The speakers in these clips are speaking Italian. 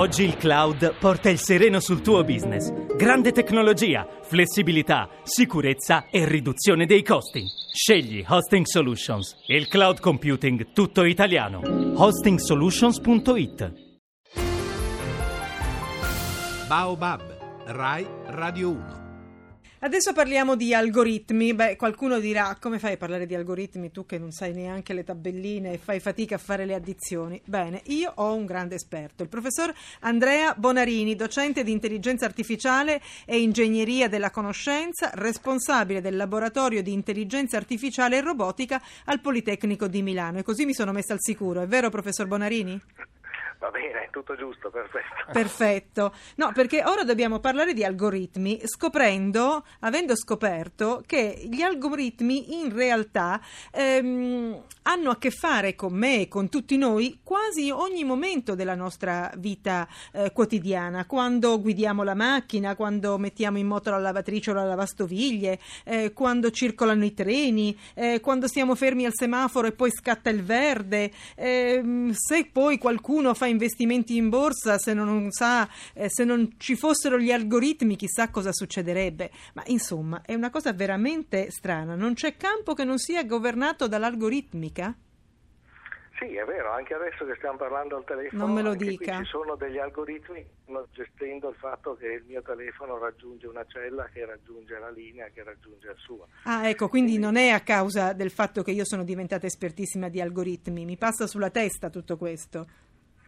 Oggi il cloud porta il sereno sul tuo business. Grande tecnologia, flessibilità, sicurezza e riduzione dei costi. Scegli Hosting Solutions, il cloud computing tutto italiano. hostingsolutions.it Baobab, Rai Radio 1. Adesso parliamo di algoritmi. Beh, qualcuno dirà: come fai a parlare di algoritmi tu che non sai neanche le tabelline e fai fatica a fare le addizioni? Bene, io ho un grande esperto, il professor Andrea Bonarini, docente di intelligenza artificiale e ingegneria della conoscenza, responsabile del laboratorio di intelligenza artificiale e robotica al Politecnico di Milano. E così mi sono messa al sicuro. È vero, professor Bonarini? Va bene, tutto giusto, perfetto. Perfetto. No, perché ora dobbiamo parlare di algoritmi, scoprendo, avendo scoperto che gli algoritmi in realtà ehm, hanno a che fare con me e con tutti noi quasi ogni momento della nostra vita eh, quotidiana, quando guidiamo la macchina, quando mettiamo in moto la lavatrice o la lavastoviglie, eh, quando circolano i treni, eh, quando siamo fermi al semaforo e poi scatta il verde, ehm, se poi qualcuno fa investimenti in borsa, se non sa, eh, se non ci fossero gli algoritmi, chissà cosa succederebbe. Ma insomma, è una cosa veramente strana. Non c'è campo che non sia governato dall'algoritmica? Sì, è vero, anche adesso che stiamo parlando al telefono, Non me lo dica. ci sono degli algoritmi gestendo il fatto che il mio telefono raggiunge una cella che raggiunge la linea che raggiunge il suo. Ah, ecco, quindi non è a causa del fatto che io sono diventata espertissima di algoritmi, mi passa sulla testa tutto questo.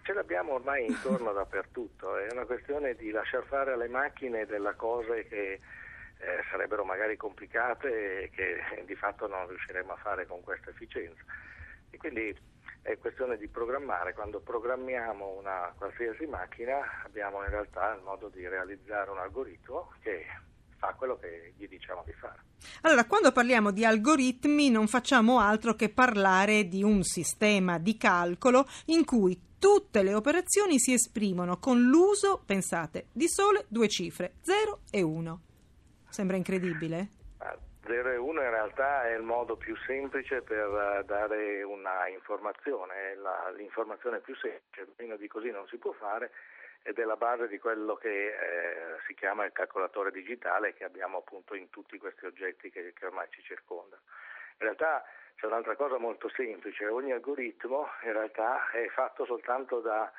Ce l'abbiamo ormai intorno dappertutto, è una questione di lasciar fare alle macchine delle cose che eh, sarebbero magari complicate e che di fatto non riusciremo a fare con questa efficienza. E quindi è questione di programmare, quando programmiamo una qualsiasi macchina abbiamo in realtà il modo di realizzare un algoritmo che fa quello che gli diciamo di fare. Allora, quando parliamo di algoritmi non facciamo altro che parlare di un sistema di calcolo in cui tutte le operazioni si esprimono con l'uso, pensate, di sole due cifre, 0 e 1. Sembra incredibile? Ah, 0 e 1 in realtà è il modo più semplice per eh, dare una informazione, la- l'informazione più semplice, meno di così non si può fare ed è la base di quello che eh, si chiama il calcolatore digitale che abbiamo appunto in tutti questi oggetti che, che ormai ci circondano. In realtà c'è un'altra cosa molto semplice, ogni algoritmo in realtà è fatto soltanto da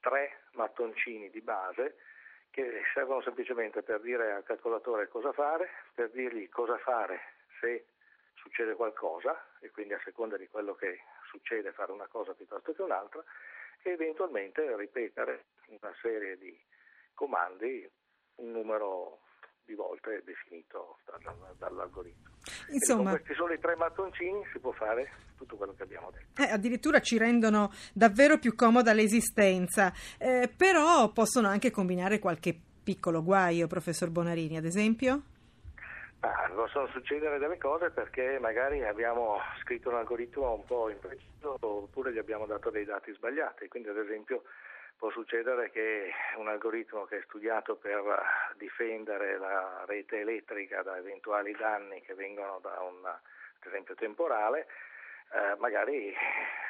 tre mattoncini di base che servono semplicemente per dire al calcolatore cosa fare, per dirgli cosa fare se succede qualcosa e quindi a seconda di quello che succede fare una cosa piuttosto che un'altra e eventualmente ripetere una serie di comandi un numero di volte definito dal- dall'algoritmo. Insomma, con questi soli tre mattoncini si può fare tutto quello che abbiamo detto. eh, addirittura ci rendono davvero più comoda l'esistenza, Eh, però possono anche combinare qualche piccolo guaio, professor Bonarini, ad esempio? Ah, possono succedere delle cose perché magari abbiamo scritto un algoritmo un po' impreciso oppure gli abbiamo dato dei dati sbagliati. Quindi, ad esempio, può succedere che un algoritmo che è studiato per difendere la rete elettrica da eventuali danni che vengono da un, ad esempio, temporale, eh, magari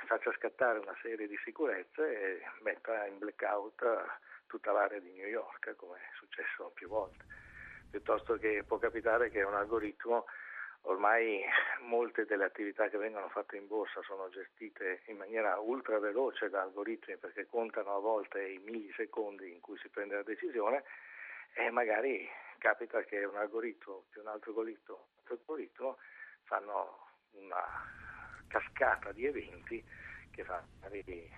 faccia scattare una serie di sicurezze e metta in blackout tutta l'area di New York, come è successo più volte piuttosto che può capitare che un algoritmo, ormai molte delle attività che vengono fatte in borsa sono gestite in maniera ultra veloce da algoritmi perché contano a volte i millisecondi in cui si prende la decisione e magari capita che un algoritmo più un altro algoritmo, un altro algoritmo fanno una cascata di eventi che fa magari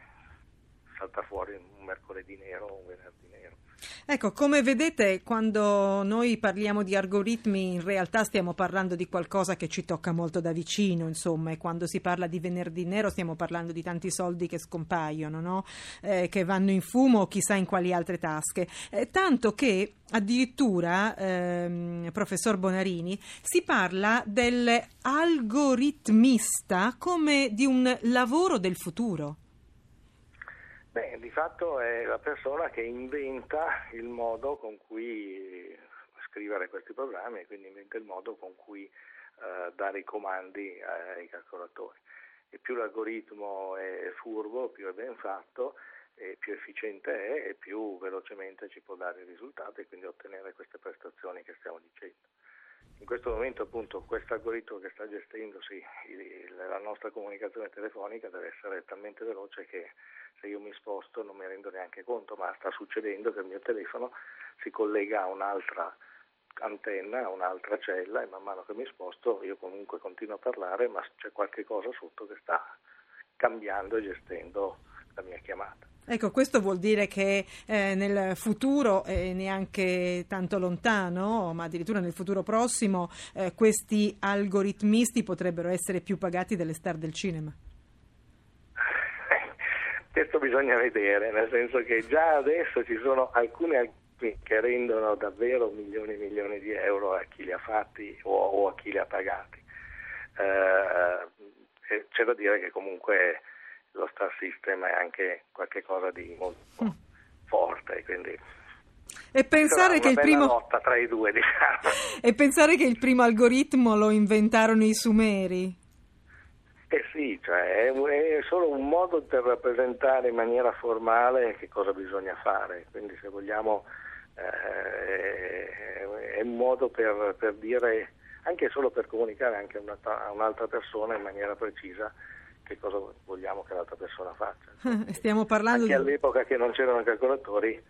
salta fuori un mercoledì nero o un venerdì nero. Ecco, come vedete, quando noi parliamo di algoritmi, in realtà stiamo parlando di qualcosa che ci tocca molto da vicino, insomma, e quando si parla di venerdì nero stiamo parlando di tanti soldi che scompaiono, no? Eh, che vanno in fumo o chissà in quali altre tasche. Eh, tanto che addirittura, ehm, professor Bonarini, si parla dell'algoritmista come di un lavoro del futuro. Beh, di fatto è la persona che inventa il modo con cui scrivere questi programmi e quindi inventa il modo con cui eh, dare i comandi ai calcolatori. E più l'algoritmo è furbo, più è ben fatto più efficiente è e più velocemente ci può dare i risultati e quindi ottenere queste prestazioni che stiamo dicendo. In questo momento appunto questo algoritmo che sta gestendo sì, la nostra comunicazione telefonica deve essere talmente veloce che se io mi sposto non mi rendo neanche conto, ma sta succedendo che il mio telefono si collega a un'altra antenna, a un'altra cella e man mano che mi sposto io comunque continuo a parlare, ma c'è qualche cosa sotto che sta cambiando e gestendo la mia chiamata. Ecco, questo vuol dire che eh, nel futuro, eh, neanche tanto lontano, ma addirittura nel futuro prossimo, eh, questi algoritmisti potrebbero essere più pagati delle star del cinema. Questo bisogna vedere, nel senso che già adesso ci sono alcuni che rendono davvero milioni e milioni di euro a chi li ha fatti o, o a chi li ha pagati. Eh, c'è da dire che comunque lo star system è anche qualcosa di molto mm. forte, quindi e pensare, che il primo... due, diciamo. e pensare che il primo algoritmo lo inventarono i sumeri. Eh sì, cioè è, è, solo un modo per rappresentare in maniera formale che cosa bisogna fare, quindi se vogliamo eh, è un modo per, per, dire, anche solo per comunicare anche a, una, a un'altra persona in maniera precisa che cosa vogliamo che l'altra persona faccia. Stiamo parlando Anche di... all'epoca che non c'erano calcolatori.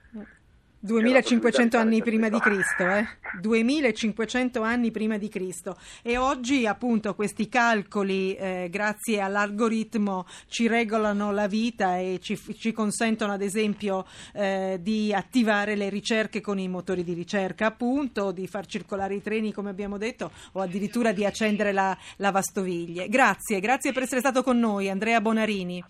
Eh. 2500 anni prima di Cristo, eh? 2500 anni prima di Cristo e oggi appunto questi calcoli eh, grazie all'algoritmo ci regolano la vita e ci, ci consentono ad esempio eh, di attivare le ricerche con i motori di ricerca appunto, di far circolare i treni come abbiamo detto o addirittura di accendere la lavastoviglie. Grazie, grazie per essere stato con noi Andrea Bonarini.